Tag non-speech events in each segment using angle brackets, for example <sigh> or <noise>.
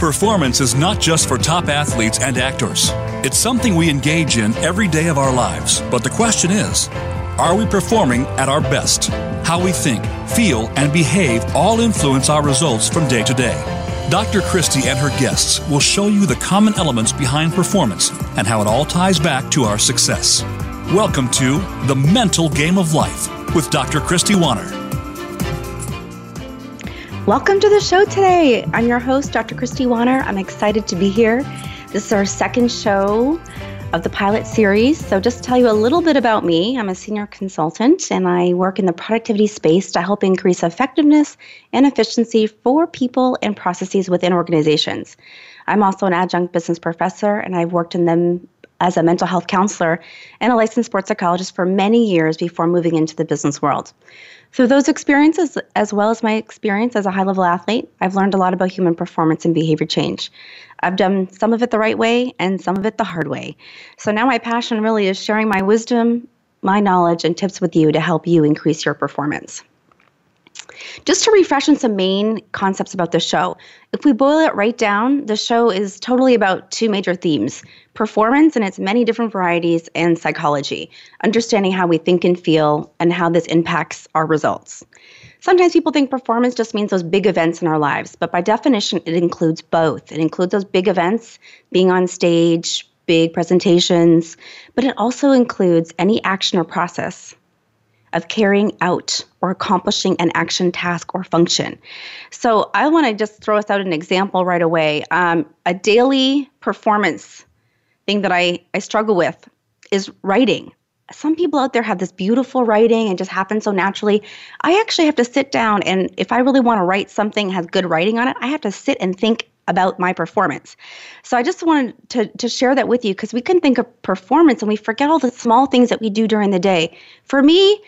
Performance is not just for top athletes and actors. It's something we engage in every day of our lives. But the question is are we performing at our best? How we think, feel, and behave all influence our results from day to day. Dr. Christy and her guests will show you the common elements behind performance and how it all ties back to our success. Welcome to The Mental Game of Life with Dr. Christy Warner. Welcome to the show today. I'm your host, Dr. Christy Warner. I'm excited to be here. This is our second show of the pilot series. So, just to tell you a little bit about me, I'm a senior consultant and I work in the productivity space to help increase effectiveness and efficiency for people and processes within organizations. I'm also an adjunct business professor and I've worked in them as a mental health counselor and a licensed sports psychologist for many years before moving into the business world. Through those experiences, as well as my experience as a high level athlete, I've learned a lot about human performance and behavior change. I've done some of it the right way and some of it the hard way. So now my passion really is sharing my wisdom, my knowledge, and tips with you to help you increase your performance. Just to refresh on some main concepts about the show, if we boil it right down, the show is totally about two major themes performance and its many different varieties, and psychology, understanding how we think and feel and how this impacts our results. Sometimes people think performance just means those big events in our lives, but by definition, it includes both. It includes those big events, being on stage, big presentations, but it also includes any action or process of carrying out or accomplishing an action, task, or function. So I want to just throw us out an example right away. Um, a daily performance thing that I, I struggle with is writing. Some people out there have this beautiful writing and just happens so naturally. I actually have to sit down and if I really want to write something has good writing on it, I have to sit and think about my performance. So I just wanted to, to share that with you because we can think of performance and we forget all the small things that we do during the day. For me,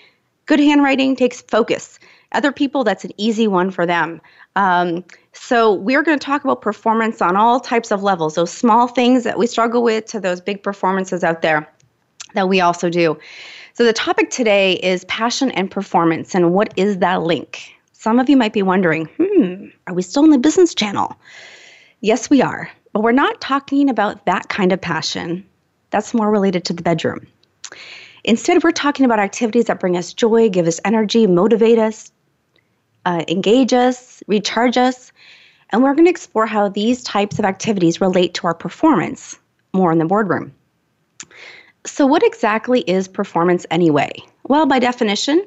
Good handwriting takes focus. Other people, that's an easy one for them. Um, so we're going to talk about performance on all types of levels, those small things that we struggle with to those big performances out there that we also do. So the topic today is passion and performance, and what is that link? Some of you might be wondering, hmm, are we still in the business channel? Yes, we are, but we're not talking about that kind of passion. That's more related to the bedroom. Instead, we're talking about activities that bring us joy, give us energy, motivate us, uh, engage us, recharge us. And we're going to explore how these types of activities relate to our performance more in the boardroom. So, what exactly is performance anyway? Well, by definition,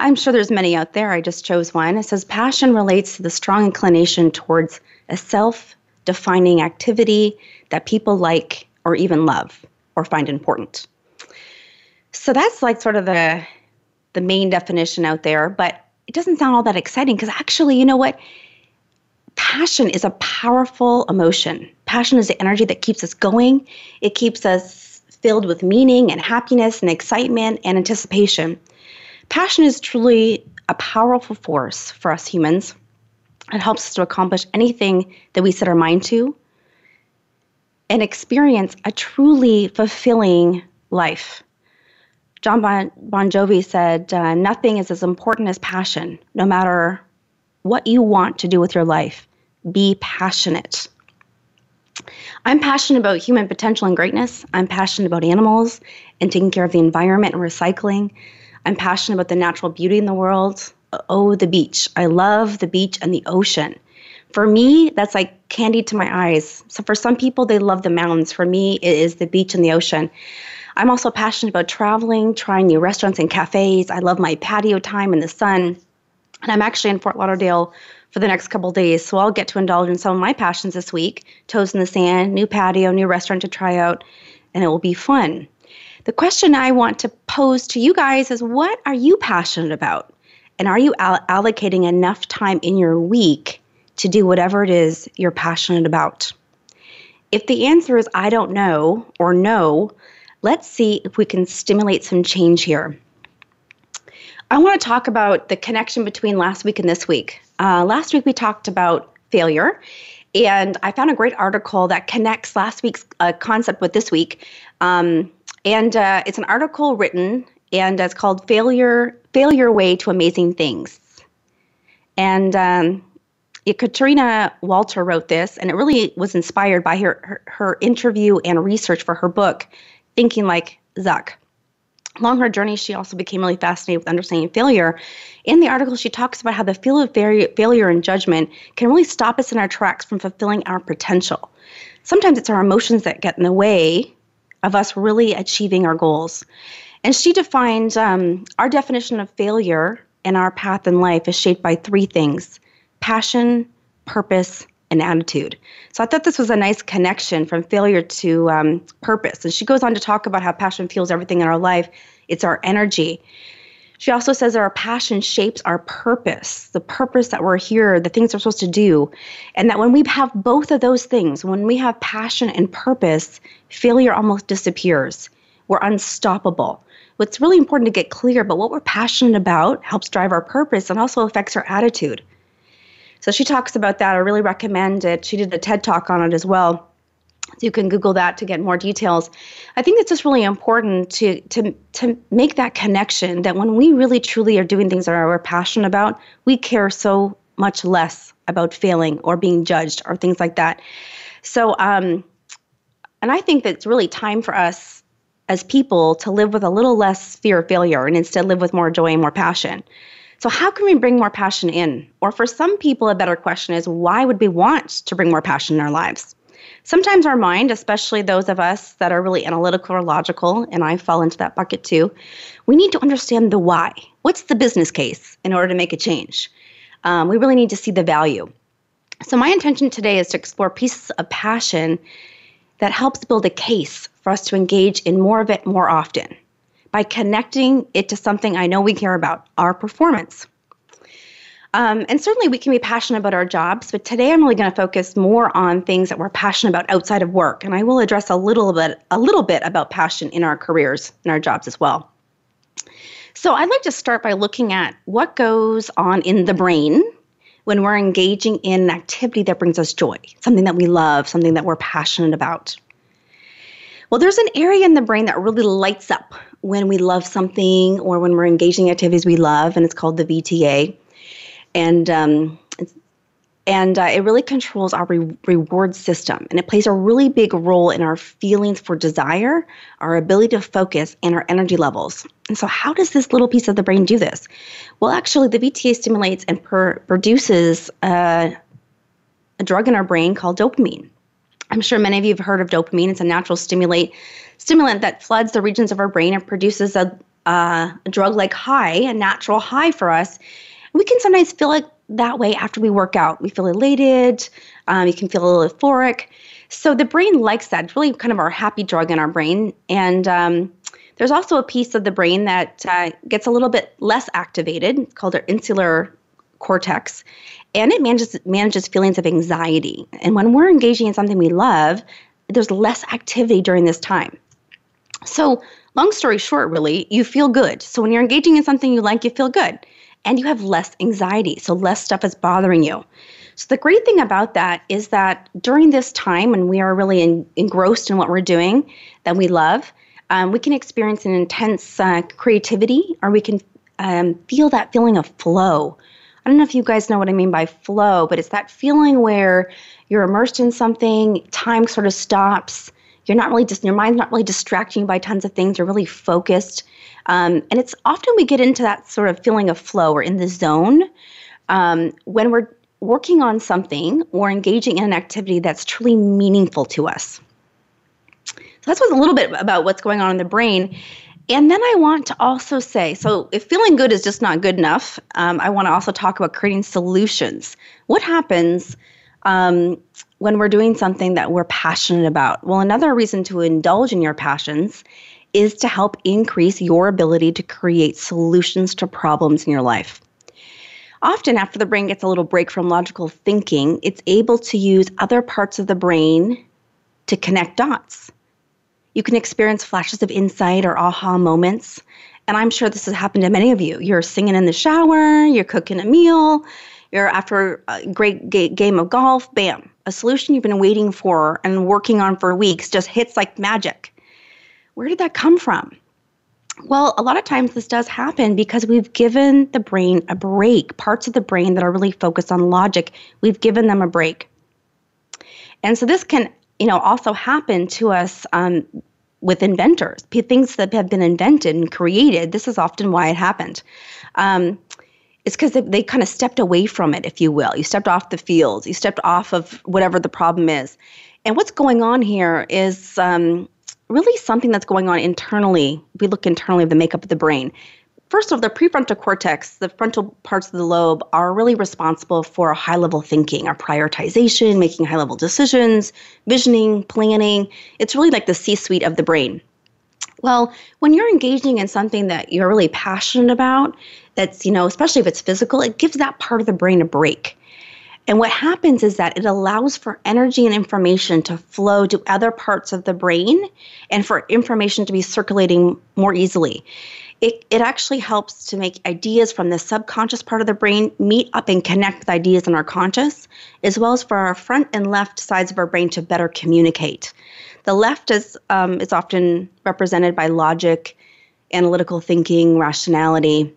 I'm sure there's many out there. I just chose one. It says passion relates to the strong inclination towards a self defining activity that people like or even love or find important. So that's like sort of the the main definition out there, but it doesn't sound all that exciting because actually, you know what? Passion is a powerful emotion. Passion is the energy that keeps us going. It keeps us filled with meaning and happiness and excitement and anticipation. Passion is truly a powerful force for us humans. It helps us to accomplish anything that we set our mind to and experience a truly fulfilling life. John Bon, bon Jovi said, uh, Nothing is as important as passion. No matter what you want to do with your life, be passionate. I'm passionate about human potential and greatness. I'm passionate about animals and taking care of the environment and recycling. I'm passionate about the natural beauty in the world. Oh, the beach. I love the beach and the ocean. For me, that's like candy to my eyes. So for some people, they love the mountains. For me, it is the beach and the ocean. I'm also passionate about traveling, trying new restaurants and cafes. I love my patio time in the sun. And I'm actually in Fort Lauderdale for the next couple days, so I'll get to indulge in some of my passions this week toes in the sand, new patio, new restaurant to try out, and it will be fun. The question I want to pose to you guys is what are you passionate about? And are you all- allocating enough time in your week to do whatever it is you're passionate about? If the answer is I don't know or no, Let's see if we can stimulate some change here. I want to talk about the connection between last week and this week. Uh, last week we talked about failure, and I found a great article that connects last week's uh, concept with this week. Um, and uh, it's an article written, and it's called "Failure: Failure Way to Amazing Things." And um, Katrina Walter wrote this, and it really was inspired by her, her, her interview and research for her book, Thinking Like Zuck. Along her journey, she also became really fascinated with understanding failure. In the article, she talks about how the feel of failure and judgment can really stop us in our tracks from fulfilling our potential. Sometimes it's our emotions that get in the way of us really achieving our goals. And she defined um, our definition of failure and our path in life is shaped by three things passion, purpose, and attitude. So I thought this was a nice connection from failure to um, purpose. And she goes on to talk about how passion fuels everything in our life, it's our energy. She also says that our passion shapes our purpose, the purpose that we're here, the things we're supposed to do. And that when we have both of those things, when we have passion and purpose, failure almost disappears. We're unstoppable. What's really important to get clear about what we're passionate about helps drive our purpose and also affects our attitude. So she talks about that. I really recommend it. She did a TED talk on it as well. So you can Google that to get more details. I think it's just really important to to to make that connection that when we really truly are doing things that we're passionate about, we care so much less about failing or being judged or things like that. So um, and I think that it's really time for us as people to live with a little less fear of failure and instead live with more joy and more passion. So, how can we bring more passion in? Or for some people, a better question is why would we want to bring more passion in our lives? Sometimes our mind, especially those of us that are really analytical or logical, and I fall into that bucket too, we need to understand the why. What's the business case in order to make a change? Um, we really need to see the value. So, my intention today is to explore pieces of passion that helps build a case for us to engage in more of it more often by connecting it to something I know we care about our performance. Um, and certainly we can be passionate about our jobs, but today I'm really going to focus more on things that we're passionate about outside of work. And I will address a little bit a little bit about passion in our careers and our jobs as well. So I'd like to start by looking at what goes on in the brain when we're engaging in an activity that brings us joy, something that we love, something that we're passionate about. Well, there's an area in the brain that really lights up when we love something or when we're engaging in activities we love, and it's called the VTA. And um, and uh, it really controls our re- reward system and it plays a really big role in our feelings for desire our ability to focus and our energy levels. And so how does this little piece of the brain do this? Well actually the vta stimulates and per- produces uh, a drug in our brain called dopamine i'm sure many of you have heard of dopamine it's a natural stimulate stimulant that floods the regions of our brain and produces a, a drug like high, a natural high for us. We can sometimes feel like that way after we work out. We feel elated, um, you can feel a little euphoric. So the brain likes that. It's really kind of our happy drug in our brain. And um, there's also a piece of the brain that uh, gets a little bit less activated, called our insular cortex, and it manages manages feelings of anxiety. And when we're engaging in something we love, there's less activity during this time. So, long story short, really, you feel good. So, when you're engaging in something you like, you feel good and you have less anxiety. So, less stuff is bothering you. So, the great thing about that is that during this time when we are really in, engrossed in what we're doing that we love, um, we can experience an intense uh, creativity or we can um, feel that feeling of flow. I don't know if you guys know what I mean by flow, but it's that feeling where you're immersed in something, time sort of stops, you're not really just your mind's not really distracting you by tons of things. You're really focused. Um, and it's often we get into that sort of feeling of flow. Or in the zone. Um, when we're working on something or engaging in an activity that's truly meaningful to us. So that's what's a little bit about what's going on in the brain and then I want to also say so, if feeling good is just not good enough, um, I want to also talk about creating solutions. What happens um, when we're doing something that we're passionate about. Well, another reason to indulge in your passions is to help increase your ability to create solutions to problems in your life. Often, after the brain gets a little break from logical thinking, it's able to use other parts of the brain to connect dots. You can experience flashes of insight or aha moments. And I'm sure this has happened to many of you. You're singing in the shower, you're cooking a meal, you're after a great ga- game of golf, bam, a solution you've been waiting for and working on for weeks just hits like magic. Where did that come from? Well, a lot of times this does happen because we've given the brain a break. Parts of the brain that are really focused on logic, we've given them a break. And so this can, you know, also happen to us um, with inventors, things that have been invented and created. This is often why it happened. Um, it's because they, they kind of stepped away from it, if you will. You stepped off the field, you stepped off of whatever the problem is. And what's going on here is um, really something that's going on internally. We look internally at the makeup of the brain. First of all, the prefrontal cortex, the frontal parts of the lobe, are really responsible for high level thinking, our prioritization, making high level decisions, visioning, planning. It's really like the C suite of the brain. Well, when you're engaging in something that you're really passionate about, that's, you know, especially if it's physical, it gives that part of the brain a break. And what happens is that it allows for energy and information to flow to other parts of the brain and for information to be circulating more easily. It, it actually helps to make ideas from the subconscious part of the brain meet up and connect with ideas in our conscious, as well as for our front and left sides of our brain to better communicate. The left is, um, is often represented by logic, analytical thinking, rationality.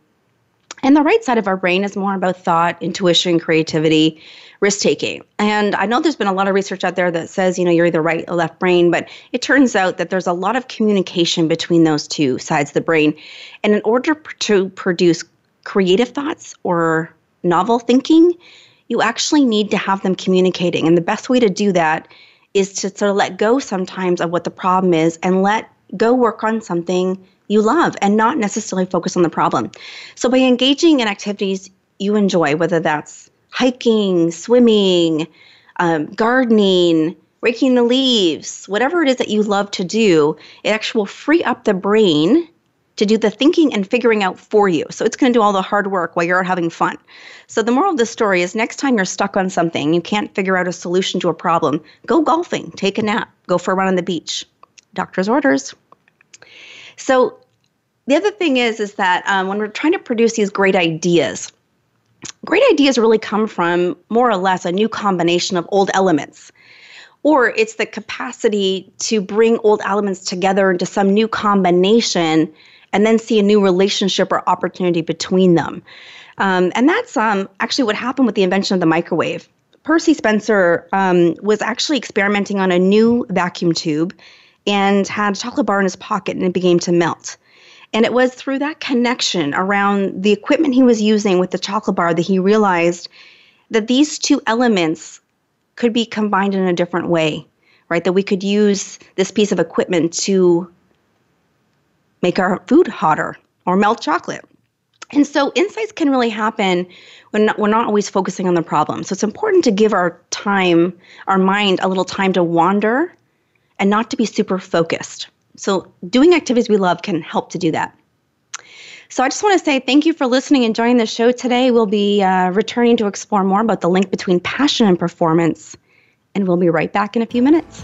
And the right side of our brain is more about thought, intuition, creativity, risk taking. And I know there's been a lot of research out there that says, you know, you're either right or left brain, but it turns out that there's a lot of communication between those two sides of the brain. And in order to produce creative thoughts or novel thinking, you actually need to have them communicating. And the best way to do that is to sort of let go sometimes of what the problem is and let go work on something you love and not necessarily focus on the problem. So by engaging in activities you enjoy, whether that's hiking, swimming, um, gardening, raking the leaves, whatever it is that you love to do, it actually will free up the brain to do the thinking and figuring out for you. So it's going to do all the hard work while you're having fun. So the moral of the story is next time you're stuck on something, you can't figure out a solution to a problem, go golfing, take a nap, go for a run on the beach. Doctor's orders. So the other thing is is that um, when we're trying to produce these great ideas, great ideas really come from more or less a new combination of old elements. Or it's the capacity to bring old elements together into some new combination and then see a new relationship or opportunity between them. Um, and that's um, actually what happened with the invention of the microwave. Percy Spencer um, was actually experimenting on a new vacuum tube and had a chocolate bar in his pocket and it began to melt. And it was through that connection around the equipment he was using with the chocolate bar that he realized that these two elements could be combined in a different way, right? That we could use this piece of equipment to make our food hotter or melt chocolate. And so insights can really happen when we're not always focusing on the problem. So it's important to give our time, our mind, a little time to wander and not to be super focused. So, doing activities we love can help to do that. So, I just want to say thank you for listening and joining the show today. We'll be uh, returning to explore more about the link between passion and performance, and we'll be right back in a few minutes.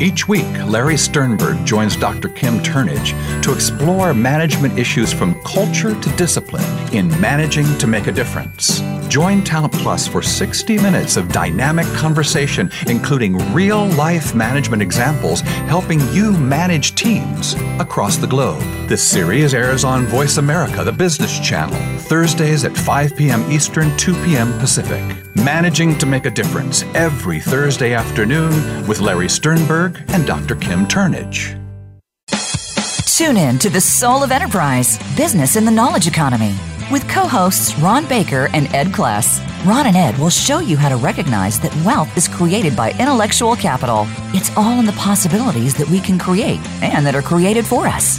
Each week, Larry Sternberg joins Dr. Kim Turnage to explore management issues from culture to discipline in managing to make a difference. Join Talent Plus for 60 minutes of dynamic conversation, including real life management examples helping you manage teams across the globe. This series airs on Voice America, the business channel, Thursdays at 5 p.m. Eastern, 2 p.m. Pacific. Managing to make a difference every Thursday afternoon with Larry Sternberg and Dr. Kim Turnage. Tune in to the Soul of Enterprise Business in the Knowledge Economy with co hosts Ron Baker and Ed Kless. Ron and Ed will show you how to recognize that wealth is created by intellectual capital. It's all in the possibilities that we can create and that are created for us.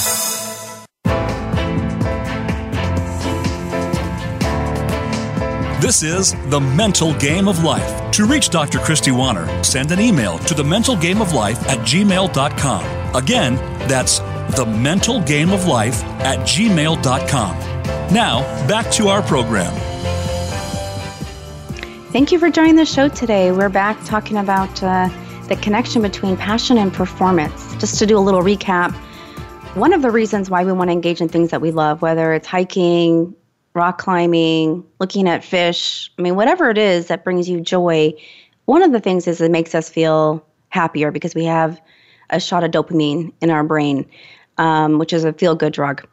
This is The Mental Game of Life. To reach Dr. Christy Warner, send an email to the mental game of life at gmail.com. Again, that's the mental game of life at gmail.com. Now, back to our program. Thank you for joining the show today. We're back talking about uh, the connection between passion and performance. Just to do a little recap, one of the reasons why we want to engage in things that we love, whether it's hiking, rock climbing, looking at fish, I mean, whatever it is that brings you joy, one of the things is it makes us feel happier because we have a shot of dopamine in our brain, um, which is a feel good drug.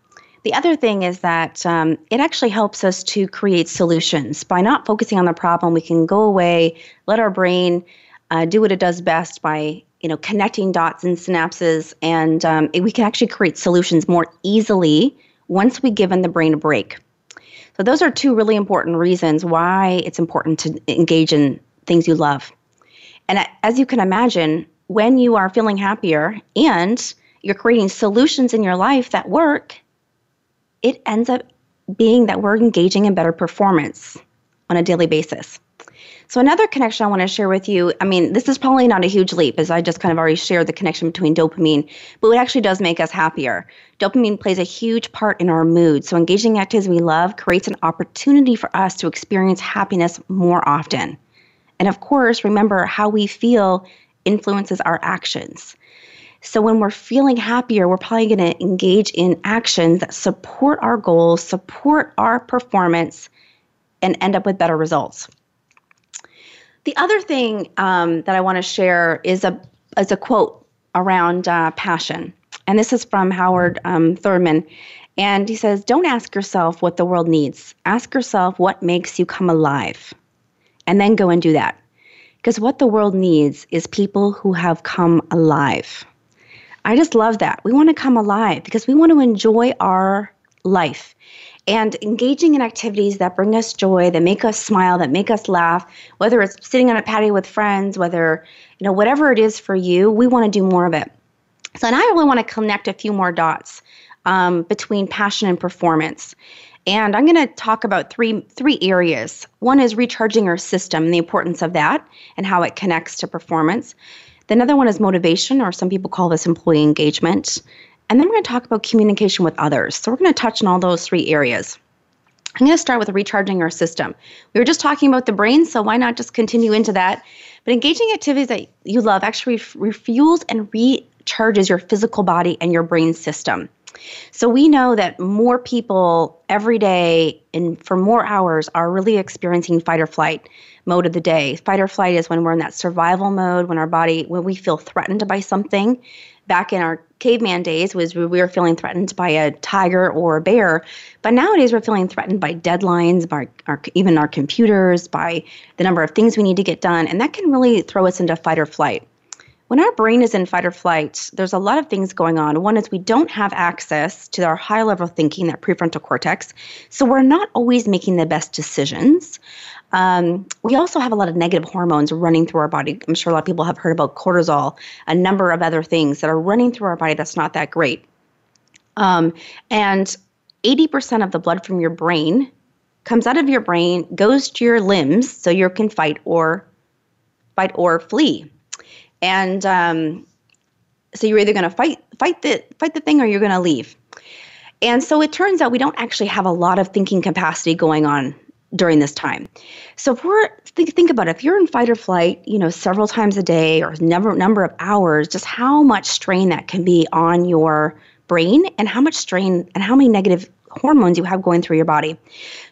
The other thing is that um, it actually helps us to create solutions. By not focusing on the problem, we can go away, let our brain uh, do what it does best by you know connecting dots and synapses, and um, it, we can actually create solutions more easily once we given the brain a break. So those are two really important reasons why it's important to engage in things you love. And as you can imagine, when you are feeling happier and you're creating solutions in your life that work, it ends up being that we're engaging in better performance on a daily basis. So, another connection I want to share with you I mean, this is probably not a huge leap, as I just kind of already shared the connection between dopamine, but it actually does make us happier. Dopamine plays a huge part in our mood. So, engaging activities we love creates an opportunity for us to experience happiness more often. And of course, remember how we feel influences our actions. So, when we're feeling happier, we're probably going to engage in actions that support our goals, support our performance, and end up with better results. The other thing um, that I want to share is a is a quote around uh, passion, and this is from Howard um, Thurman, and he says, "Don't ask yourself what the world needs. Ask yourself what makes you come alive, and then go and do that." Because what the world needs is people who have come alive. I just love that. We want to come alive because we want to enjoy our life and engaging in activities that bring us joy, that make us smile, that make us laugh, whether it's sitting on a patio with friends, whether, you know, whatever it is for you, we want to do more of it. So, and I really want to connect a few more dots um, between passion and performance. And I'm going to talk about three three areas. One is recharging our system and the importance of that and how it connects to performance. The another one is motivation, or some people call this employee engagement. And then we're going to talk about communication with others. So we're going to touch on all those three areas. I'm going to start with recharging our system. We were just talking about the brain, so why not just continue into that? But engaging activities that you love actually refuels and recharges your physical body and your brain system. So we know that more people every day and for more hours are really experiencing fight or flight mode of the day. Fight or flight is when we're in that survival mode, when our body, when we feel threatened by something. Back in our caveman days was we were feeling threatened by a tiger or a bear, but nowadays we're feeling threatened by deadlines, by our, even our computers, by the number of things we need to get done, and that can really throw us into fight or flight. When our brain is in fight or flight, there's a lot of things going on. One is we don't have access to our high level thinking, that prefrontal cortex, so we're not always making the best decisions. Um, we also have a lot of negative hormones running through our body. I'm sure a lot of people have heard about cortisol, a number of other things that are running through our body that's not that great. Um, and 80% of the blood from your brain comes out of your brain, goes to your limbs, so you can fight or fight or flee. And um, so you're either going to fight fight the fight the thing or you're going to leave. And so it turns out we don't actually have a lot of thinking capacity going on during this time. So if we're think, think about it, if you're in fight or flight, you know, several times a day or number number of hours, just how much strain that can be on your brain and how much strain and how many negative hormones you have going through your body.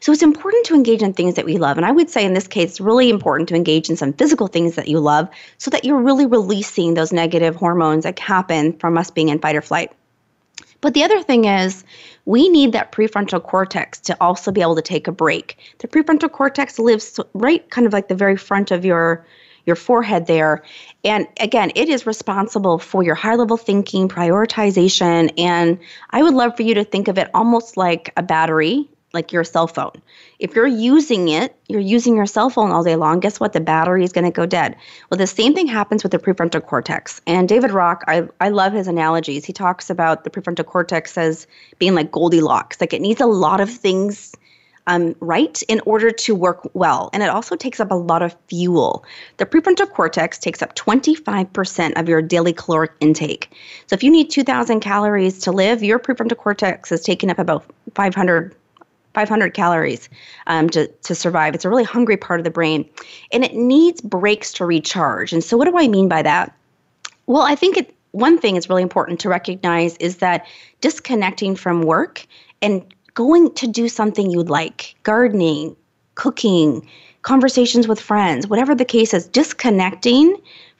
So it's important to engage in things that we love. And I would say in this case, it's really important to engage in some physical things that you love so that you're really releasing those negative hormones that happen from us being in fight or flight. But the other thing is, we need that prefrontal cortex to also be able to take a break. The prefrontal cortex lives right kind of like the very front of your your forehead there. And again, it is responsible for your high level thinking, prioritization, and I would love for you to think of it almost like a battery, like your cell phone. If you're using it, you're using your cell phone all day long, guess what? The battery is going to go dead. Well, the same thing happens with the prefrontal cortex. And David Rock, I, I love his analogies. He talks about the prefrontal cortex as being like Goldilocks, like it needs a lot of things um, right in order to work well. And it also takes up a lot of fuel. The prefrontal cortex takes up 25% of your daily caloric intake. So if you need 2,000 calories to live, your prefrontal cortex is taking up about 500 500 calories um, to, to survive. It's a really hungry part of the brain. And it needs breaks to recharge. And so, what do I mean by that? Well, I think it, one thing is really important to recognize is that disconnecting from work and going to do something you like gardening, cooking, conversations with friends, whatever the case is, disconnecting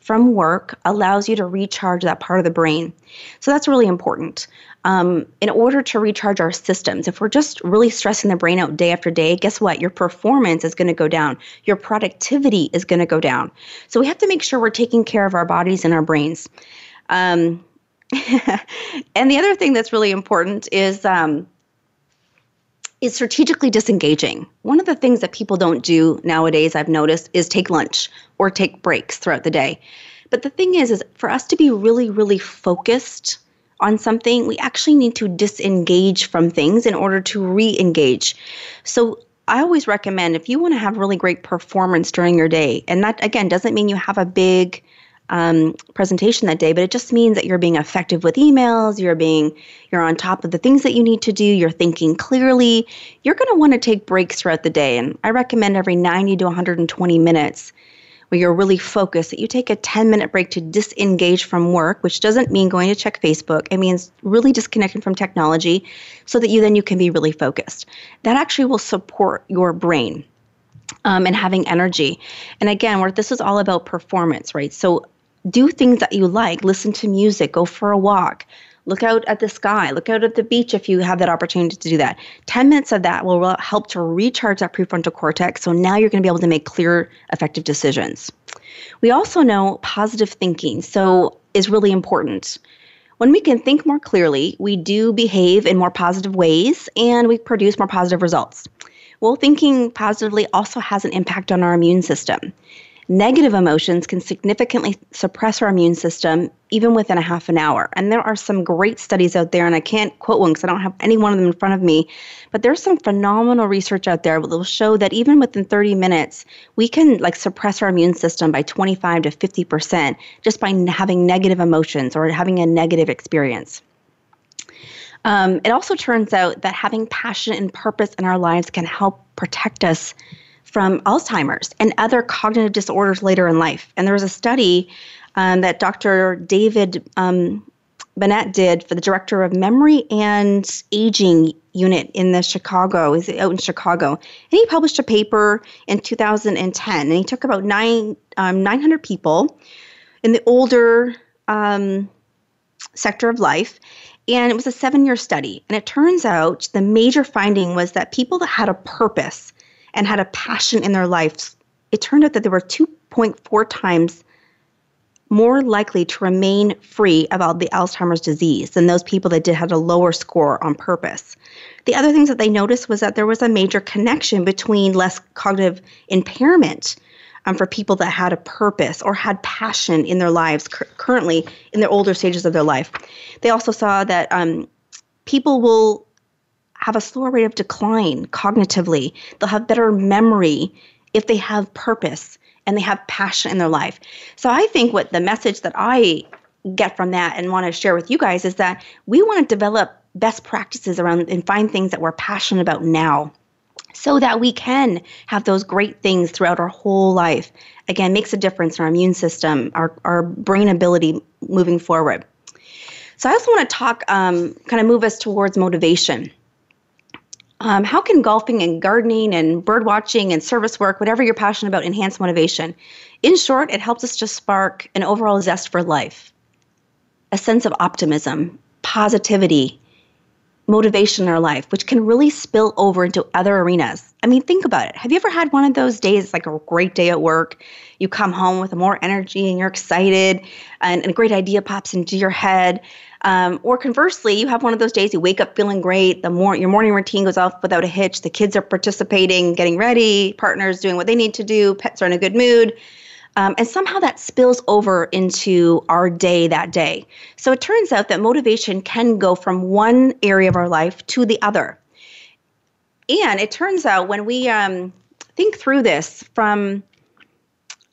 from work allows you to recharge that part of the brain. So that's really important. Um, in order to recharge our systems, if we're just really stressing the brain out day after day, guess what? Your performance is going to go down. Your productivity is going to go down. So we have to make sure we're taking care of our bodies and our brains. Um, <laughs> and the other thing that's really important is um, is strategically disengaging. One of the things that people don't do nowadays, I've noticed, is take lunch or take breaks throughout the day. But the thing is, is for us to be really, really focused on something, we actually need to disengage from things in order to re engage. So I always recommend if you want to have really great performance during your day, and that again doesn't mean you have a big um, presentation that day, but it just means that you're being effective with emails, you're being you're on top of the things that you need to do, you're thinking clearly. You're going to want to take breaks throughout the day, and I recommend every 90 to 120 minutes where you're really focused that you take a 10 minute break to disengage from work which doesn't mean going to check facebook. It means really disconnecting from technology so that you then you can be really focused. That actually will support your brain um, and having energy. And again where this is all about performance right? So do things that you like, listen to music, go for a walk, look out at the sky, look out at the beach if you have that opportunity to do that. 10 minutes of that will help to recharge that prefrontal cortex. So now you're going to be able to make clear, effective decisions. We also know positive thinking so is really important. When we can think more clearly, we do behave in more positive ways and we produce more positive results. Well, thinking positively also has an impact on our immune system. Negative emotions can significantly suppress our immune system even within a half an hour. And there are some great studies out there, and I can't quote one because I don't have any one of them in front of me, but there's some phenomenal research out there that will show that even within 30 minutes, we can like suppress our immune system by 25 to 50% just by having negative emotions or having a negative experience. Um, it also turns out that having passion and purpose in our lives can help protect us from Alzheimer's and other cognitive disorders later in life. And there was a study um, that Dr. David um, Bennett did for the director of memory and aging unit in the Chicago, is out in Chicago. And he published a paper in 2010, and he took about nine, um, 900 people in the older um, sector of life, and it was a seven year study. And it turns out the major finding was that people that had a purpose and had a passion in their lives, it turned out that they were 2.4 times more likely to remain free about the Alzheimer's disease than those people that did had a lower score on purpose. The other things that they noticed was that there was a major connection between less cognitive impairment um, for people that had a purpose or had passion in their lives cu- currently in their older stages of their life. They also saw that um, people will have a slower rate of decline cognitively. They'll have better memory if they have purpose and they have passion in their life. So I think what the message that I get from that and want to share with you guys is that we want to develop best practices around and find things that we're passionate about now so that we can have those great things throughout our whole life. Again, makes a difference in our immune system, our, our brain ability moving forward. So I also want to talk, um, kind of move us towards motivation. Um, how can golfing and gardening and bird watching and service work, whatever you're passionate about, enhance motivation? In short, it helps us to spark an overall zest for life, a sense of optimism, positivity, motivation in our life, which can really spill over into other arenas. I mean, think about it. Have you ever had one of those days, like a great day at work? You come home with more energy and you're excited, and, and a great idea pops into your head. Um, or conversely, you have one of those days you wake up feeling great. The more your morning routine goes off without a hitch. The kids are participating, getting ready, partners doing what they need to do, pets are in a good mood. Um, and somehow that spills over into our day that day. So it turns out that motivation can go from one area of our life to the other. And it turns out when we um, think through this from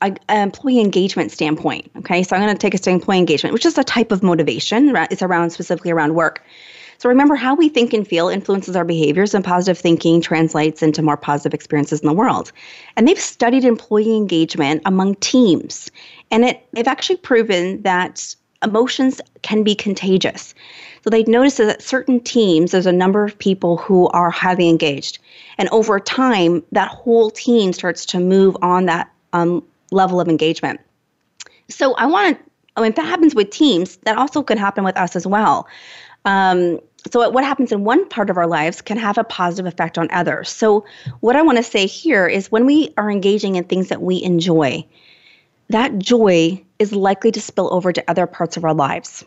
an employee engagement standpoint, okay, so I'm going to take us to employee engagement, which is a type of motivation. It's around specifically around work. So remember, how we think and feel influences our behaviors, and positive thinking translates into more positive experiences in the world. And they've studied employee engagement among teams, and it, they've actually proven that emotions can be contagious. So they've noticed that certain teams, there's a number of people who are highly engaged. And over time, that whole team starts to move on that um, level of engagement. So I want to, I mean, if that happens with teams, that also can happen with us as well. Um, so what happens in one part of our lives can have a positive effect on others. So what I want to say here is when we are engaging in things that we enjoy, that joy is likely to spill over to other parts of our lives.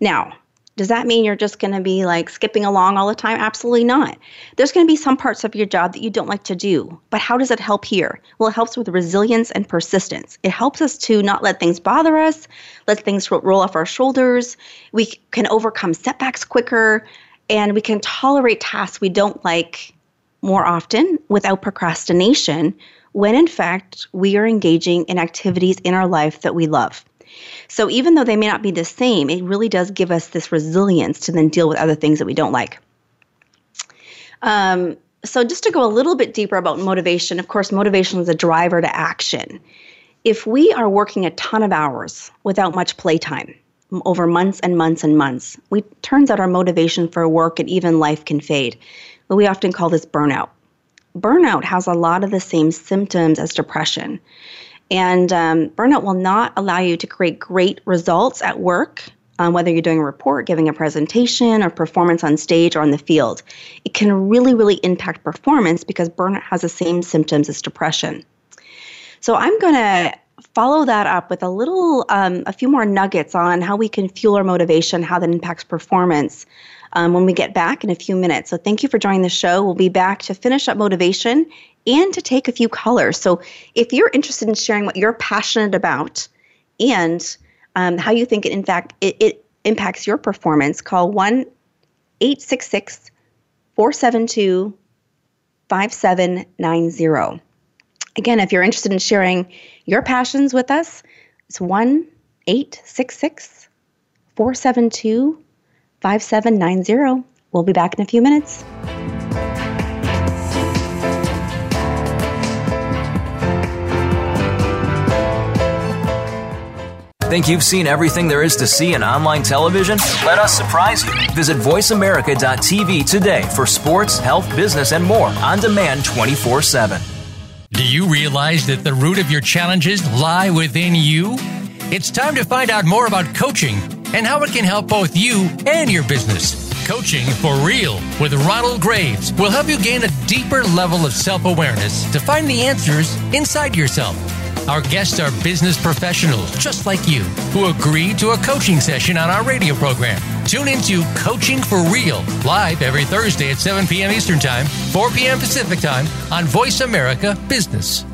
Now, does that mean you're just going to be like skipping along all the time? Absolutely not. There's going to be some parts of your job that you don't like to do. But how does it help here? Well, it helps with resilience and persistence. It helps us to not let things bother us, let things roll off our shoulders. We can overcome setbacks quicker, and we can tolerate tasks we don't like more often without procrastination when in fact we are engaging in activities in our life that we love. So even though they may not be the same, it really does give us this resilience to then deal with other things that we don't like. Um, so just to go a little bit deeper about motivation, of course, motivation is a driver to action. If we are working a ton of hours without much playtime, over months and months and months, we turns out our motivation for work and even life can fade. But we often call this burnout. Burnout has a lot of the same symptoms as depression. And um, burnout will not allow you to create great results at work, um, whether you're doing a report, giving a presentation, or performance on stage or on the field. It can really, really impact performance because burnout has the same symptoms as depression. So I'm going to follow that up with a little, um, a few more nuggets on how we can fuel our motivation, how that impacts performance um, when we get back in a few minutes. So thank you for joining the show. We'll be back to finish up motivation and to take a few colors. So if you're interested in sharing what you're passionate about and um, how you think it, in fact, it, it impacts your performance, call 1 866 472 5790. Again, if you're interested in sharing your passions with us, it's 1 866 472 5790. We'll be back in a few minutes. Think you've seen everything there is to see in online television? Let us surprise you. Visit VoiceAmerica.tv today for sports, health, business, and more on demand 24 7. Do you realize that the root of your challenges lie within you? It's time to find out more about coaching and how it can help both you and your business. Coaching for Real with Ronald Graves will help you gain a deeper level of self awareness to find the answers inside yourself. Our guests are business professionals just like you who agree to a coaching session on our radio program. Tune into Coaching for Real live every Thursday at 7 p.m. Eastern Time, 4 p.m. Pacific Time on Voice America Business.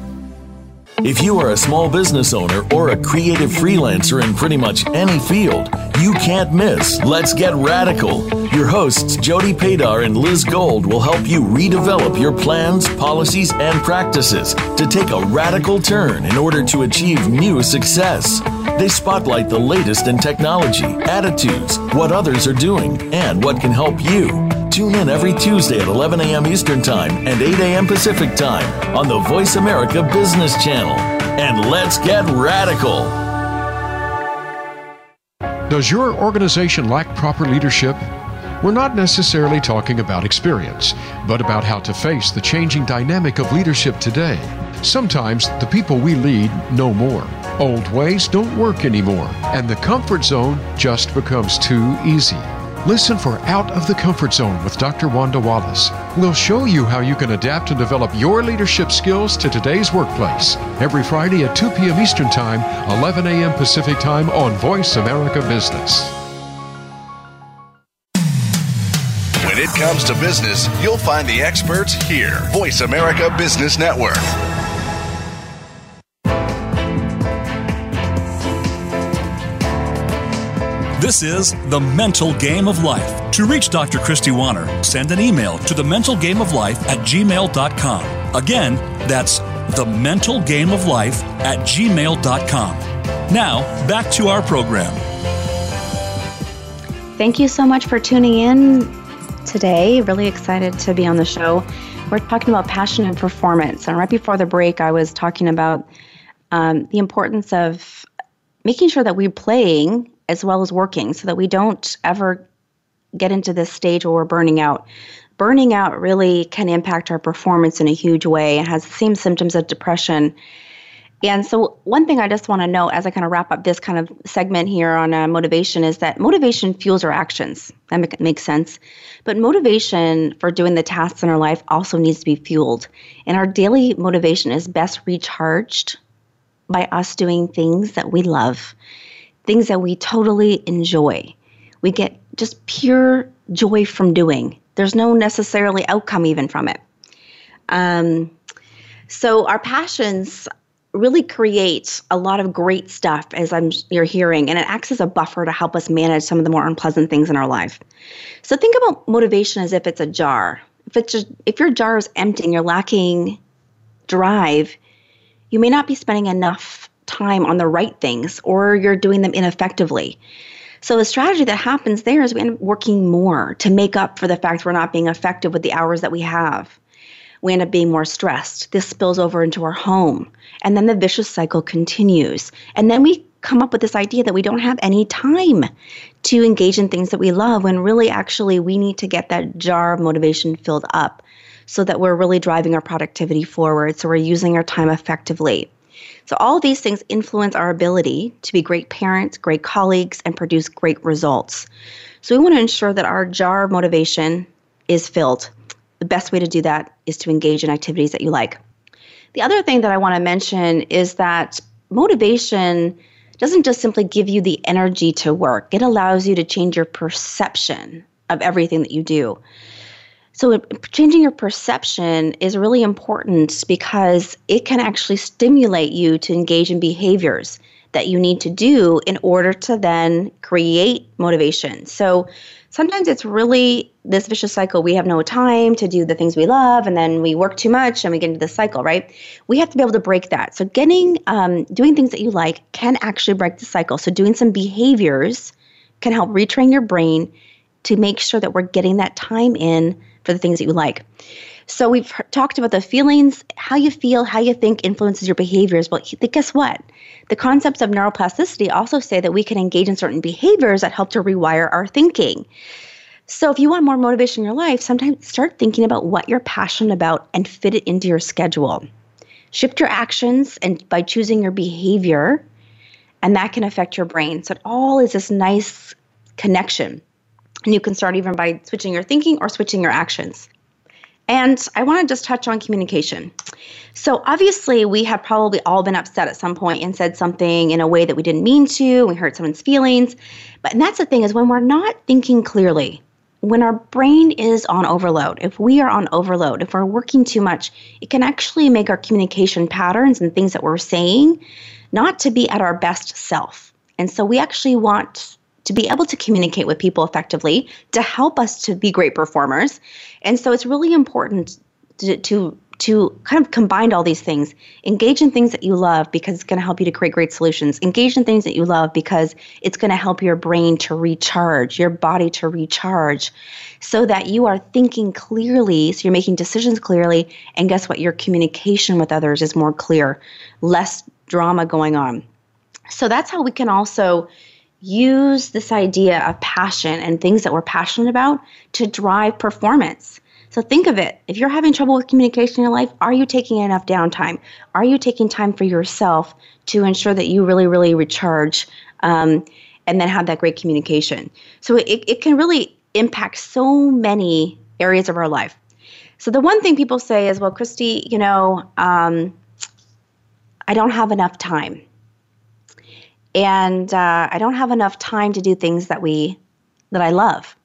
If you are a small business owner or a creative freelancer in pretty much any field, you can't miss Let's Get Radical. Your hosts, Jody Padar and Liz Gold, will help you redevelop your plans, policies, and practices to take a radical turn in order to achieve new success. They spotlight the latest in technology, attitudes, what others are doing, and what can help you. Tune in every Tuesday at 11 a.m. Eastern Time and 8 a.m. Pacific Time on the Voice America Business Channel. And let's get radical. Does your organization lack proper leadership? We're not necessarily talking about experience, but about how to face the changing dynamic of leadership today. Sometimes the people we lead know more. Old ways don't work anymore, and the comfort zone just becomes too easy. Listen for Out of the Comfort Zone with Dr. Wanda Wallace. We'll show you how you can adapt and develop your leadership skills to today's workplace. Every Friday at 2 p.m. Eastern Time, 11 a.m. Pacific Time on Voice America Business. When it comes to business, you'll find the experts here. Voice America Business Network. This is The Mental Game of Life. To reach Dr. Christy Warner, send an email to the mental game of life at gmail.com. Again, that's the mental game of life at gmail.com. Now, back to our program. Thank you so much for tuning in today. Really excited to be on the show. We're talking about passion and performance. And right before the break, I was talking about um, the importance of making sure that we're playing as well as working so that we don't ever get into this stage where we're burning out. Burning out really can impact our performance in a huge way. It has the same symptoms of depression. And so, one thing I just want to know as I kind of wrap up this kind of segment here on uh, motivation is that motivation fuels our actions. That make, makes sense. But motivation for doing the tasks in our life also needs to be fueled. And our daily motivation is best recharged by us doing things that we love things that we totally enjoy. We get just pure joy from doing. There's no necessarily outcome even from it. Um, so our passions really create a lot of great stuff as I'm you're hearing, and it acts as a buffer to help us manage some of the more unpleasant things in our life. So think about motivation as if it's a jar. If it's just, if your jar is empty and you're lacking drive, you may not be spending enough time on the right things or you're doing them ineffectively. So the strategy that happens there is we end up working more to make up for the fact we're not being effective with the hours that we have. We end up being more stressed. This spills over into our home. And then the vicious cycle continues. And then we come up with this idea that we don't have any time to engage in things that we love when really actually we need to get that jar of motivation filled up so that we're really driving our productivity forward. So we're using our time effectively. So, all these things influence our ability to be great parents, great colleagues, and produce great results. So, we want to ensure that our jar of motivation is filled. The best way to do that is to engage in activities that you like. The other thing that I want to mention is that motivation doesn't just simply give you the energy to work, it allows you to change your perception of everything that you do. So, changing your perception is really important because it can actually stimulate you to engage in behaviors that you need to do in order to then create motivation. So, sometimes it's really this vicious cycle. We have no time to do the things we love, and then we work too much and we get into this cycle, right? We have to be able to break that. So, getting, um, doing things that you like can actually break the cycle. So, doing some behaviors can help retrain your brain to make sure that we're getting that time in for the things that you like. So we've talked about the feelings, how you feel, how you think influences your behaviors. Well, guess what? The concepts of neuroplasticity also say that we can engage in certain behaviors that help to rewire our thinking. So if you want more motivation in your life, sometimes start thinking about what you're passionate about and fit it into your schedule. Shift your actions and by choosing your behavior, and that can affect your brain. So it all is this nice connection. And you can start even by switching your thinking or switching your actions. And I want to just touch on communication. So, obviously, we have probably all been upset at some point and said something in a way that we didn't mean to. We hurt someone's feelings. But and that's the thing is when we're not thinking clearly, when our brain is on overload, if we are on overload, if we're working too much, it can actually make our communication patterns and things that we're saying not to be at our best self. And so we actually want to be able to communicate with people effectively, to help us to be great performers. And so it's really important to, to to kind of combine all these things. Engage in things that you love because it's going to help you to create great solutions. Engage in things that you love because it's going to help your brain to recharge, your body to recharge, so that you are thinking clearly, so you're making decisions clearly. And guess what? Your communication with others is more clear, less drama going on. So that's how we can also use this idea of passion and things that we're passionate about to drive performance. So think of it. If you're having trouble with communication in your life, are you taking enough downtime? Are you taking time for yourself to ensure that you really, really recharge um, and then have that great communication? So it, it can really impact so many areas of our life. So the one thing people say is, well, Christy, you know, um, I don't have enough time and uh, I don't have enough time to do things that we that I love.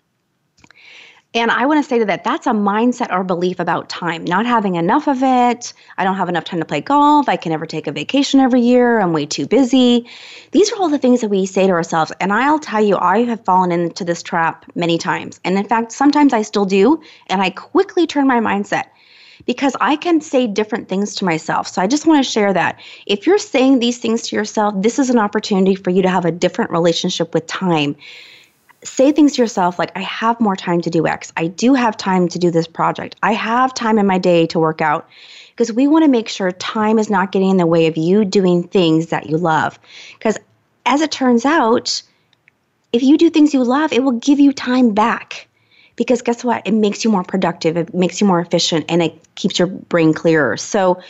And I want to say to that, that's a mindset or belief about time, not having enough of it. I don't have enough time to play golf. I can never take a vacation every year. I'm way too busy. These are all the things that we say to ourselves. And I'll tell you, I have fallen into this trap many times. And in fact, sometimes I still do. And I quickly turn my mindset because I can say different things to myself. So I just want to share that. If you're saying these things to yourself, this is an opportunity for you to have a different relationship with time. Say things to yourself like, I have more time to do X. I do have time to do this project. I have time in my day to work out. Because we want to make sure time is not getting in the way of you doing things that you love. Because as it turns out, if you do things you love, it will give you time back because guess what? It makes you more productive, it makes you more efficient, and it keeps your brain clearer. So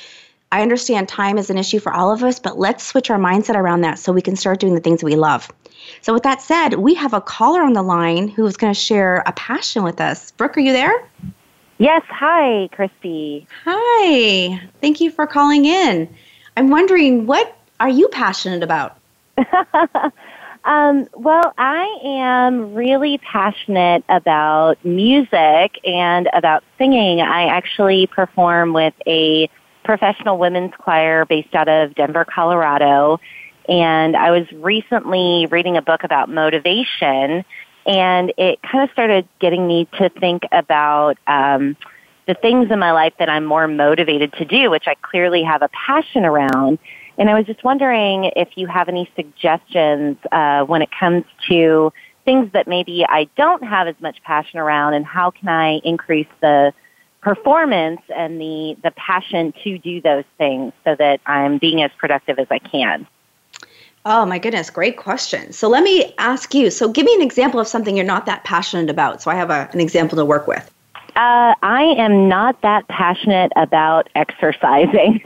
I understand time is an issue for all of us, but let's switch our mindset around that so we can start doing the things that we love. So, with that said, we have a caller on the line who's going to share a passion with us. Brooke, are you there? Yes. Hi, Christy. Hi. Thank you for calling in. I'm wondering, what are you passionate about? <laughs> Um, well, I am really passionate about music and about singing. I actually perform with a professional women's choir based out of Denver, Colorado. And I was recently reading a book about motivation, and it kind of started getting me to think about um, the things in my life that I'm more motivated to do, which I clearly have a passion around. And I was just wondering if you have any suggestions uh, when it comes to things that maybe I don't have as much passion around, and how can I increase the performance and the the passion to do those things so that I'm being as productive as I can. Oh my goodness, great question. So let me ask you. So give me an example of something you're not that passionate about. So I have a, an example to work with. Uh, I am not that passionate about <laughs> exercising.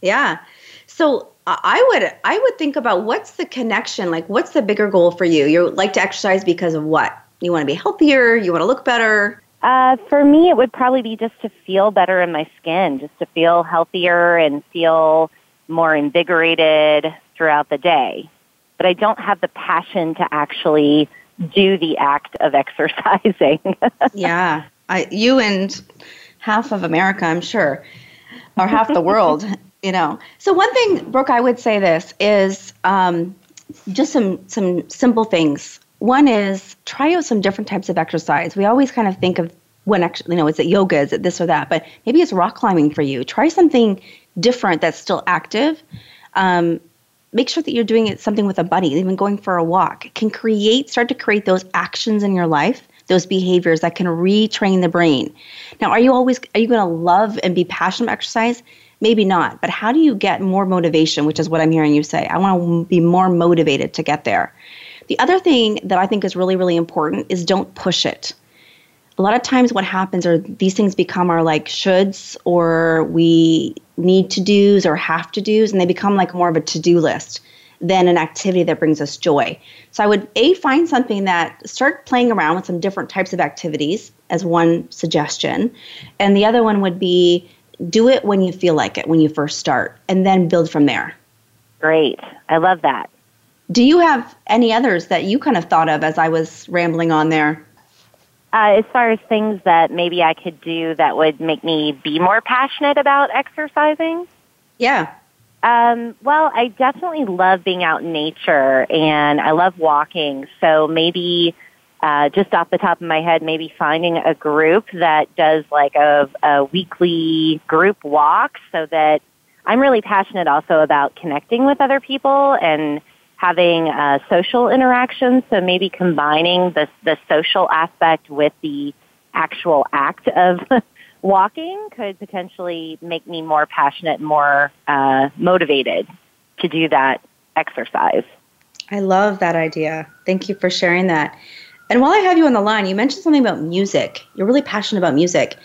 yeah. So I would I would think about what's the connection? Like what's the bigger goal for you? You like to exercise because of what? You want to be healthier, you want to look better? Uh, for me, it would probably be just to feel better in my skin, just to feel healthier and feel more invigorated throughout the day. But I don't have the passion to actually do the act of <laughs> exercising. yeah, I, you and half of America, I'm sure, or half the world <laughs> you know. So one thing brooke i would say this is um, just some some simple things. One is try out some different types of exercise. We always kind of think of when actually you know is it yoga? Is it this or that? But maybe it's rock climbing for you. Try something different that's still active. Um, make sure that you're doing it something with a buddy even going for a walk. Can create start to create those actions in your life those behaviors that can retrain the brain. Now are you always are you going to love and be passionate about exercise Maybe not, but how do you get more motivation, which is what I'm hearing you say? I want to be more motivated to get there. The other thing that I think is really, really important is don't push it. A lot of times, what happens are these things become our like shoulds or we need to do's or have to do's, and they become like more of a to do list than an activity that brings us joy. So I would a find something that start playing around with some different types of activities as one suggestion, and the other one would be do it when you feel like it, when you first start, and then build from there. Great. I love that. Do you have any others that you kind of thought of as I was rambling on there? Uh, as far as things that maybe I could do that would make me be more passionate about exercising? Yeah. Um, well, I definitely love being out in nature and I love walking. So maybe uh, just off the top of my head, maybe finding a group that does like a, a weekly group walk so that I'm really passionate also about connecting with other people and having uh, social interactions. So maybe combining the, the social aspect with the actual act of <laughs> walking could potentially make me more passionate, more uh, motivated to do that exercise. I love that idea. Thank you for sharing that. And while I have you on the line, you mentioned something about music. You're really passionate about music.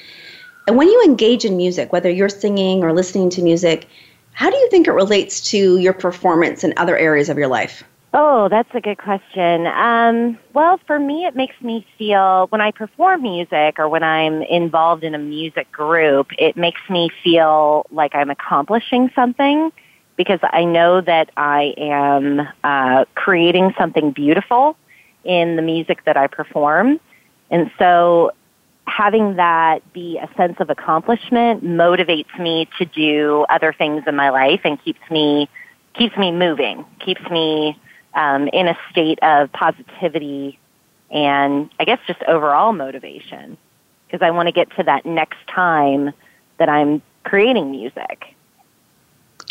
And when you engage in music, whether you're singing or listening to music, how do you think it relates to your performance in other areas of your life? Oh, that's a good question. Um, well, for me, it makes me feel when I perform music or when I'm involved in a music group, it makes me feel like I'm accomplishing something because I know that I am uh, creating something beautiful in the music that I perform. And so having that be a sense of accomplishment motivates me to do other things in my life and keeps me keeps me moving, keeps me um, in a state of positivity and I guess just overall motivation because I want to get to that next time that I'm creating music.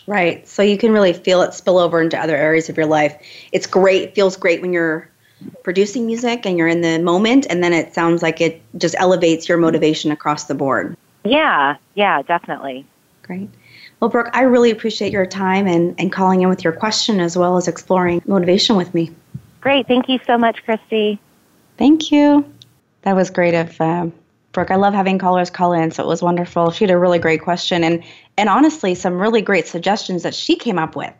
Right. So you can really feel it spill over into other areas of your life. It's great. Feels great when you're producing music and you're in the moment and then it sounds like it just elevates your motivation across the board. Yeah, yeah, definitely. Great. Well, Brooke, I really appreciate your time and, and calling in with your question as well as exploring motivation with me. Great. Thank you so much, Christy. Thank you. That was great of uh, Brooke. I love having callers call in, so it was wonderful. She had a really great question and, and honestly, some really great suggestions that she came up with.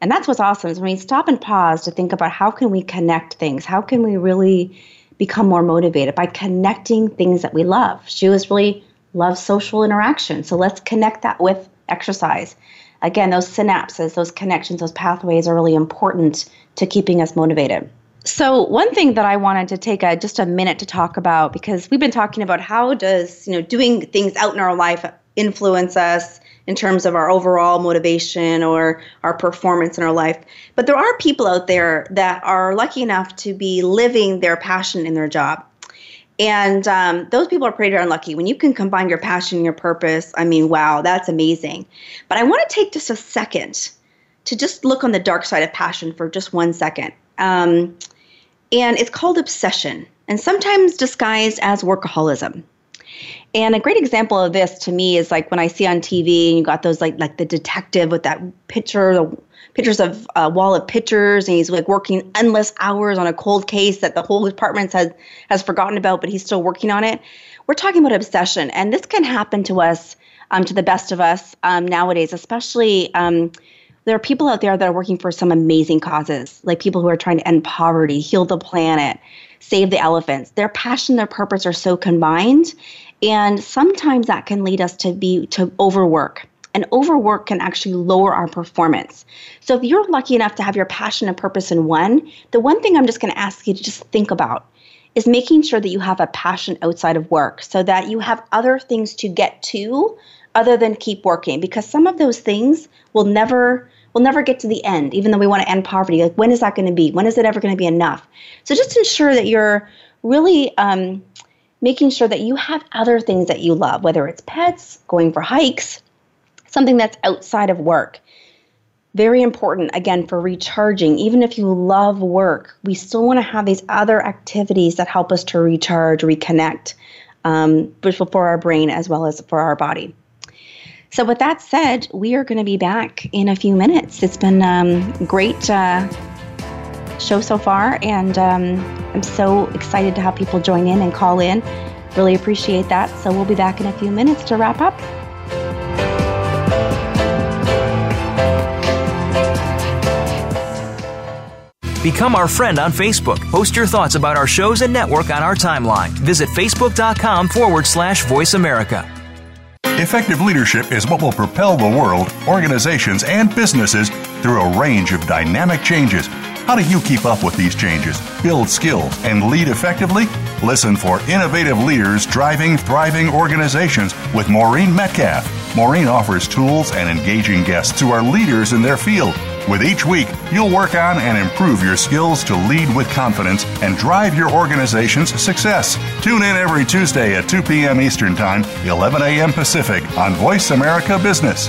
And that's what's awesome is when we stop and pause to think about how can we connect things? How can we really become more motivated by connecting things that we love? She was really loves social interaction. So let's connect that with exercise. Again, those synapses, those connections, those pathways are really important to keeping us motivated. So one thing that I wanted to take a, just a minute to talk about because we've been talking about how does you know doing things out in our life influence us in terms of our overall motivation or our performance in our life. But there are people out there that are lucky enough to be living their passion in their job. And um, those people are pretty darn lucky. When you can combine your passion and your purpose, I mean, wow, that's amazing. But I want to take just a second to just look on the dark side of passion for just one second. Um, and it's called obsession, and sometimes disguised as workaholism. And a great example of this to me is like when I see on TV and you got those like like the detective with that picture, the pictures of a wall of pictures, and he's like working endless hours on a cold case that the whole department has has forgotten about, but he's still working on it. We're talking about obsession, and this can happen to us, um, to the best of us um, nowadays, especially. Um, there are people out there that are working for some amazing causes, like people who are trying to end poverty, heal the planet, save the elephants. Their passion, their purpose are so combined, and sometimes that can lead us to be to overwork. And overwork can actually lower our performance. So if you're lucky enough to have your passion and purpose in one, the one thing I'm just going to ask you to just think about is making sure that you have a passion outside of work so that you have other things to get to other than keep working. Because some of those things will never will never get to the end even though we want to end poverty. Like when is that going to be? When is it ever going to be enough? So just ensure that you're really um, making sure that you have other things that you love whether it's pets going for hikes something that's outside of work. Very important, again, for recharging. Even if you love work, we still want to have these other activities that help us to recharge, reconnect, um, for our brain as well as for our body. So, with that said, we are going to be back in a few minutes. It's been um, great uh, show so far, and um, I'm so excited to have people join in and call in. Really appreciate that. So, we'll be back in a few minutes to wrap up. Become our friend on Facebook. Post your thoughts about our shows and network on our timeline. Visit facebook.com forward slash voice America. Effective leadership is what will propel the world, organizations, and businesses through a range of dynamic changes. How do you keep up with these changes, build skills, and lead effectively? Listen for innovative leaders driving thriving organizations with Maureen Metcalf. Maureen offers tools and engaging guests who are leaders in their field with each week, you'll work on and improve your skills to lead with confidence and drive your organization's success. Tune in every Tuesday at 2 p.m. Eastern Time, 11 a.m. Pacific on Voice America Business.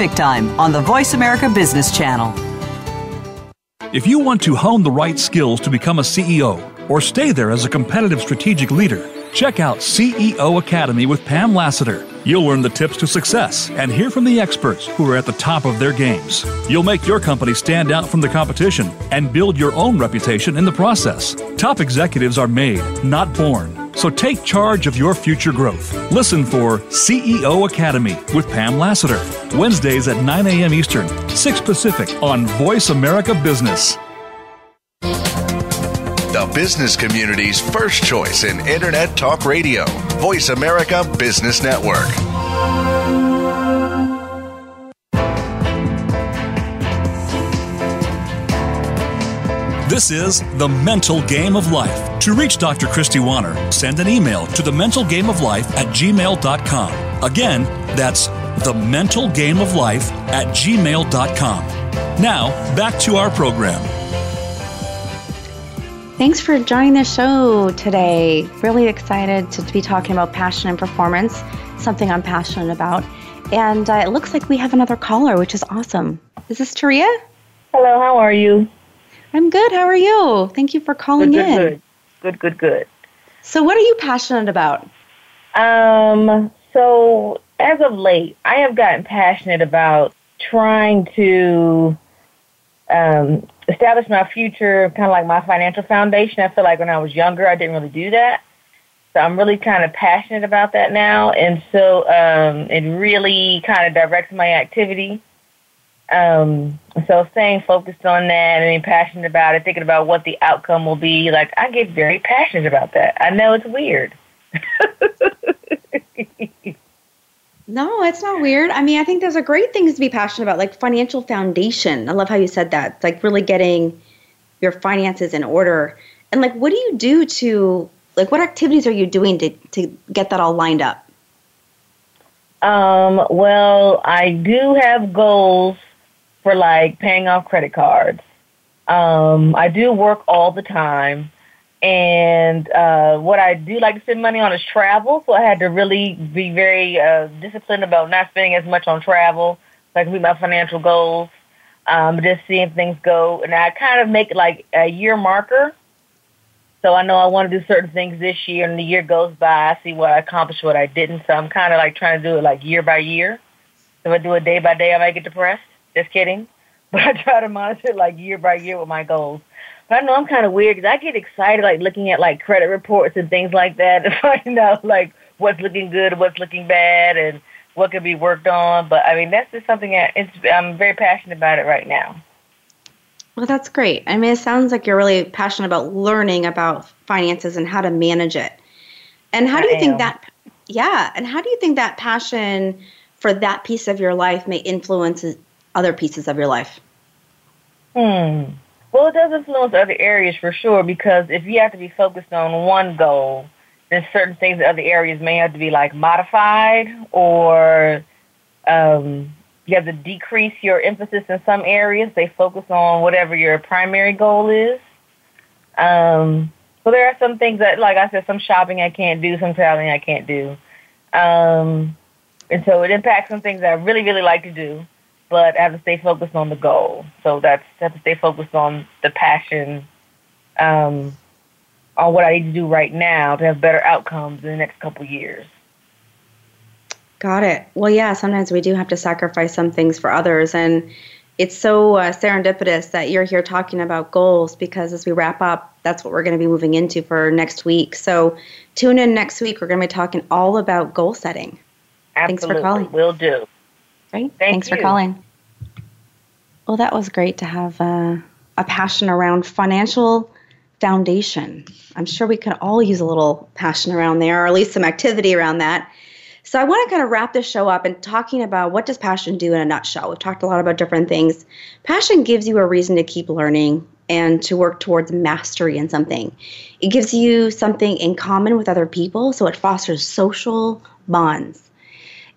Time on the Voice America Business Channel. If you want to hone the right skills to become a CEO or stay there as a competitive strategic leader, check out CEO Academy with Pam Lassiter. You'll learn the tips to success and hear from the experts who are at the top of their games. You'll make your company stand out from the competition and build your own reputation in the process. Top executives are made, not born. So take charge of your future growth. Listen for CEO Academy with Pam Lassiter. Wednesdays at 9 a.m. Eastern, 6 Pacific on Voice America Business. The business community's first choice in Internet Talk Radio. Voice America Business Network. This is The Mental Game of Life. To reach Dr. Christy Warner, send an email to the mental game of life at gmail.com. Again, that's the mental game of life at gmail.com. Now, back to our program. Thanks for joining the show today. Really excited to be talking about passion and performance, something I'm passionate about. And uh, it looks like we have another caller, which is awesome. Is this Taria? Hello, how are you? I'm good. How are you? Thank you for calling good, good, in. Good, good, good, good. So, what are you passionate about? Um, so as of late, I have gotten passionate about trying to um, establish my future, kind of like my financial foundation. I feel like when I was younger, I didn't really do that. So I'm really kind of passionate about that now, and so um, it really kind of directs my activity. Um, so staying focused on that and being passionate about it, thinking about what the outcome will be, like I get very passionate about that. I know it's weird. <laughs> no, it's not weird. I mean, I think those are great things to be passionate about, like financial foundation. I love how you said that. It's like really getting your finances in order. And like, what do you do to like what activities are you doing to to get that all lined up? Um, well, I do have goals for like paying off credit cards. Um, I do work all the time. And uh, what I do like to spend money on is travel. So I had to really be very uh, disciplined about not spending as much on travel so I can meet my financial goals. Um, just seeing things go. And I kind of make like a year marker. So I know I want to do certain things this year, and the year goes by. I see what I accomplished, what I didn't. So I'm kind of like trying to do it like year by year. If I do it day by day, I might get depressed. Just kidding. <laughs> But I try to monitor like year by year with my goals. But I know I'm kind of weird because I get excited like looking at like credit reports and things like that to <laughs> find out like what's looking good, what's looking bad, and what could be worked on. But I mean, that's just something that it's, I'm very passionate about it right now. Well, that's great. I mean, it sounds like you're really passionate about learning about finances and how to manage it. And how do you think that, yeah, and how do you think that passion for that piece of your life may influence other pieces of your life? Hmm. Well, it does influence other areas for sure because if you have to be focused on one goal, then certain things in other areas may have to be like modified or um, you have to decrease your emphasis in some areas. They focus on whatever your primary goal is. Um, so there are some things that, like I said, some shopping I can't do, some traveling I can't do. Um, and so it impacts some things that I really, really like to do but I have to stay focused on the goal. So that's I have to stay focused on the passion, um, on what I need to do right now to have better outcomes in the next couple years. Got it. Well, yeah, sometimes we do have to sacrifice some things for others. And it's so uh, serendipitous that you're here talking about goals because as we wrap up, that's what we're going to be moving into for next week. So tune in next week. We're going to be talking all about goal setting. Absolutely. Thanks for calling. Will do. Great. Thank Thanks you. for calling. Well, that was great to have uh, a passion around financial foundation. I'm sure we could all use a little passion around there, or at least some activity around that. So I want to kind of wrap this show up and talking about what does passion do in a nutshell. We've talked a lot about different things. Passion gives you a reason to keep learning and to work towards mastery in something. It gives you something in common with other people, so it fosters social bonds.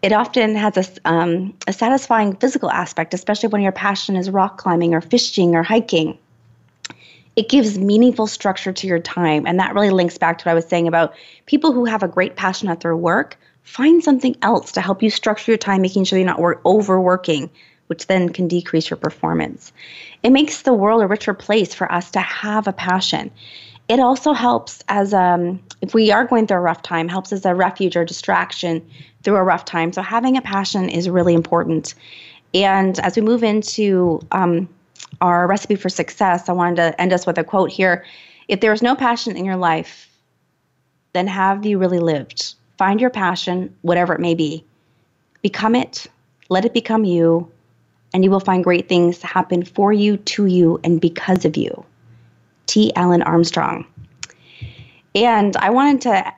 It often has a, um, a satisfying physical aspect, especially when your passion is rock climbing or fishing or hiking. It gives meaningful structure to your time, and that really links back to what I was saying about people who have a great passion at their work find something else to help you structure your time, making sure you're not work- overworking, which then can decrease your performance. It makes the world a richer place for us to have a passion. It also helps as um, if we are going through a rough time, helps as a refuge or distraction through a rough time. So having a passion is really important. And as we move into um, our recipe for success, I wanted to end us with a quote here. If there is no passion in your life, then have you really lived? Find your passion, whatever it may be. Become it, let it become you, and you will find great things happen for you, to you, and because of you. T. Alan Armstrong. And I wanted to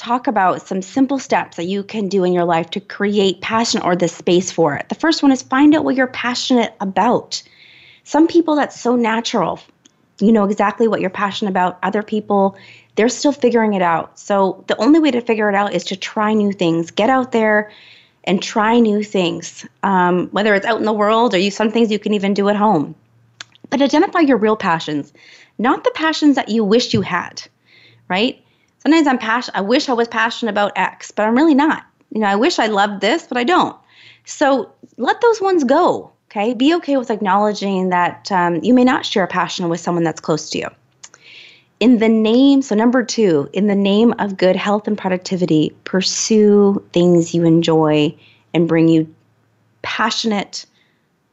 talk about some simple steps that you can do in your life to create passion or the space for it. The first one is find out what you're passionate about. Some people, that's so natural. You know exactly what you're passionate about. Other people, they're still figuring it out. So the only way to figure it out is to try new things. Get out there and try new things, um, whether it's out in the world or you some things you can even do at home. But identify your real passions, not the passions that you wish you had, right? Sometimes I'm passionate. I wish I was passionate about X, but I'm really not. You know, I wish I loved this, but I don't. So let those ones go. Okay, be okay with acknowledging that um, you may not share a passion with someone that's close to you in the name, so number two, in the name of good health and productivity, pursue things you enjoy and bring you passionate,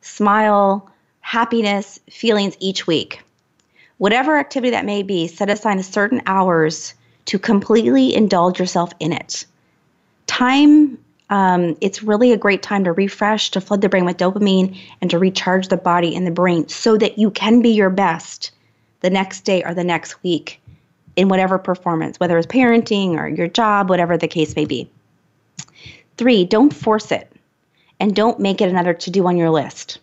smile, happiness, feelings each week. Whatever activity that may be, set aside a certain hours to completely indulge yourself in it. Time, um, it's really a great time to refresh, to flood the brain with dopamine, and to recharge the body and the brain so that you can be your best the next day or the next week in whatever performance, whether it's parenting or your job, whatever the case may be. Three, don't force it and don't make it another to do on your list.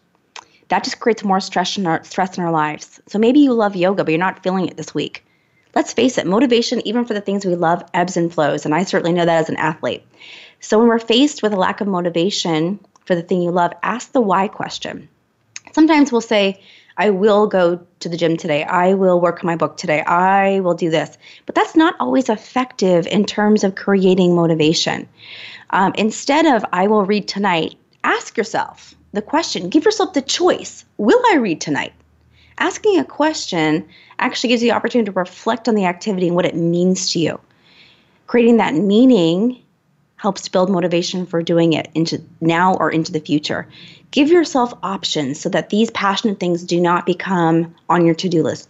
That just creates more stress in, our, stress in our lives. So maybe you love yoga, but you're not feeling it this week. Let's face it, motivation, even for the things we love, ebbs and flows. And I certainly know that as an athlete. So when we're faced with a lack of motivation for the thing you love, ask the why question. Sometimes we'll say, I will go to the gym today. I will work on my book today. I will do this. But that's not always effective in terms of creating motivation. Um, instead of, I will read tonight, ask yourself the question, give yourself the choice Will I read tonight? Asking a question actually gives you the opportunity to reflect on the activity and what it means to you. Creating that meaning helps build motivation for doing it into now or into the future. Give yourself options so that these passionate things do not become on your to do list.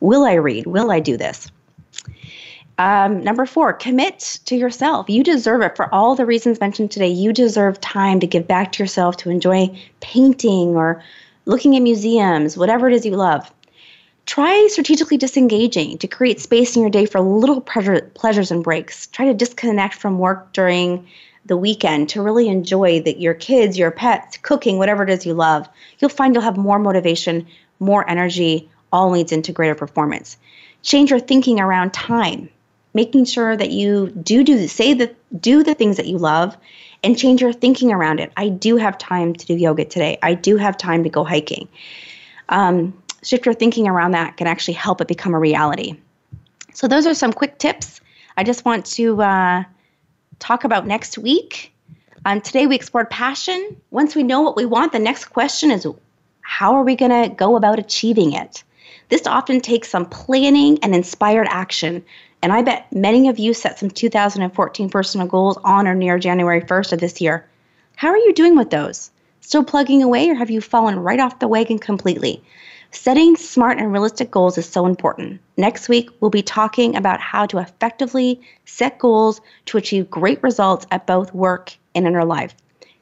Will I read? Will I do this? Um, number four, commit to yourself. You deserve it for all the reasons mentioned today. You deserve time to give back to yourself, to enjoy painting or looking at museums, whatever it is you love. Try strategically disengaging to create space in your day for little pleasure, pleasures and breaks. Try to disconnect from work during the weekend to really enjoy that your kids, your pets, cooking, whatever it is you love, you'll find you'll have more motivation, more energy, all leads into greater performance. Change your thinking around time, making sure that you do do say the do the things that you love and change your thinking around it. I do have time to do yoga today. I do have time to go hiking. Um, shift your thinking around that can actually help it become a reality. So those are some quick tips. I just want to uh, talk about next week. Um, today we explored passion. Once we know what we want, the next question is how are we going to go about achieving it? This often takes some planning and inspired action. And I bet many of you set some 2014 personal goals on or near January 1st of this year. How are you doing with those? Still plugging away, or have you fallen right off the wagon completely? Setting smart and realistic goals is so important. Next week, we'll be talking about how to effectively set goals to achieve great results at both work and in our life.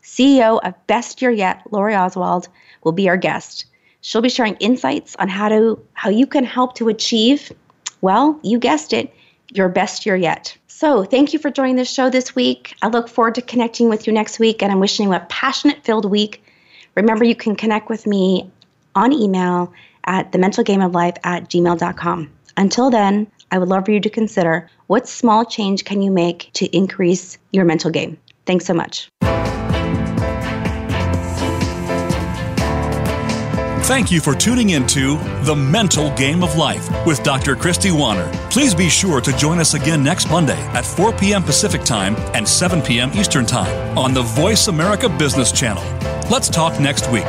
CEO of Best Year Yet, Lori Oswald, will be our guest. She'll be sharing insights on how to how you can help to achieve, well, you guessed it, your best year yet. So, thank you for joining the show this week. I look forward to connecting with you next week, and I'm wishing you a passionate filled week. Remember, you can connect with me on email at the mental game of life at gmail.com. Until then, I would love for you to consider what small change can you make to increase your mental game. Thanks so much. Thank you for tuning into The Mental Game of Life with Dr. Christy Warner. Please be sure to join us again next Monday at 4 p.m. Pacific Time and 7 p.m. Eastern Time on the Voice America Business Channel. Let's talk next week.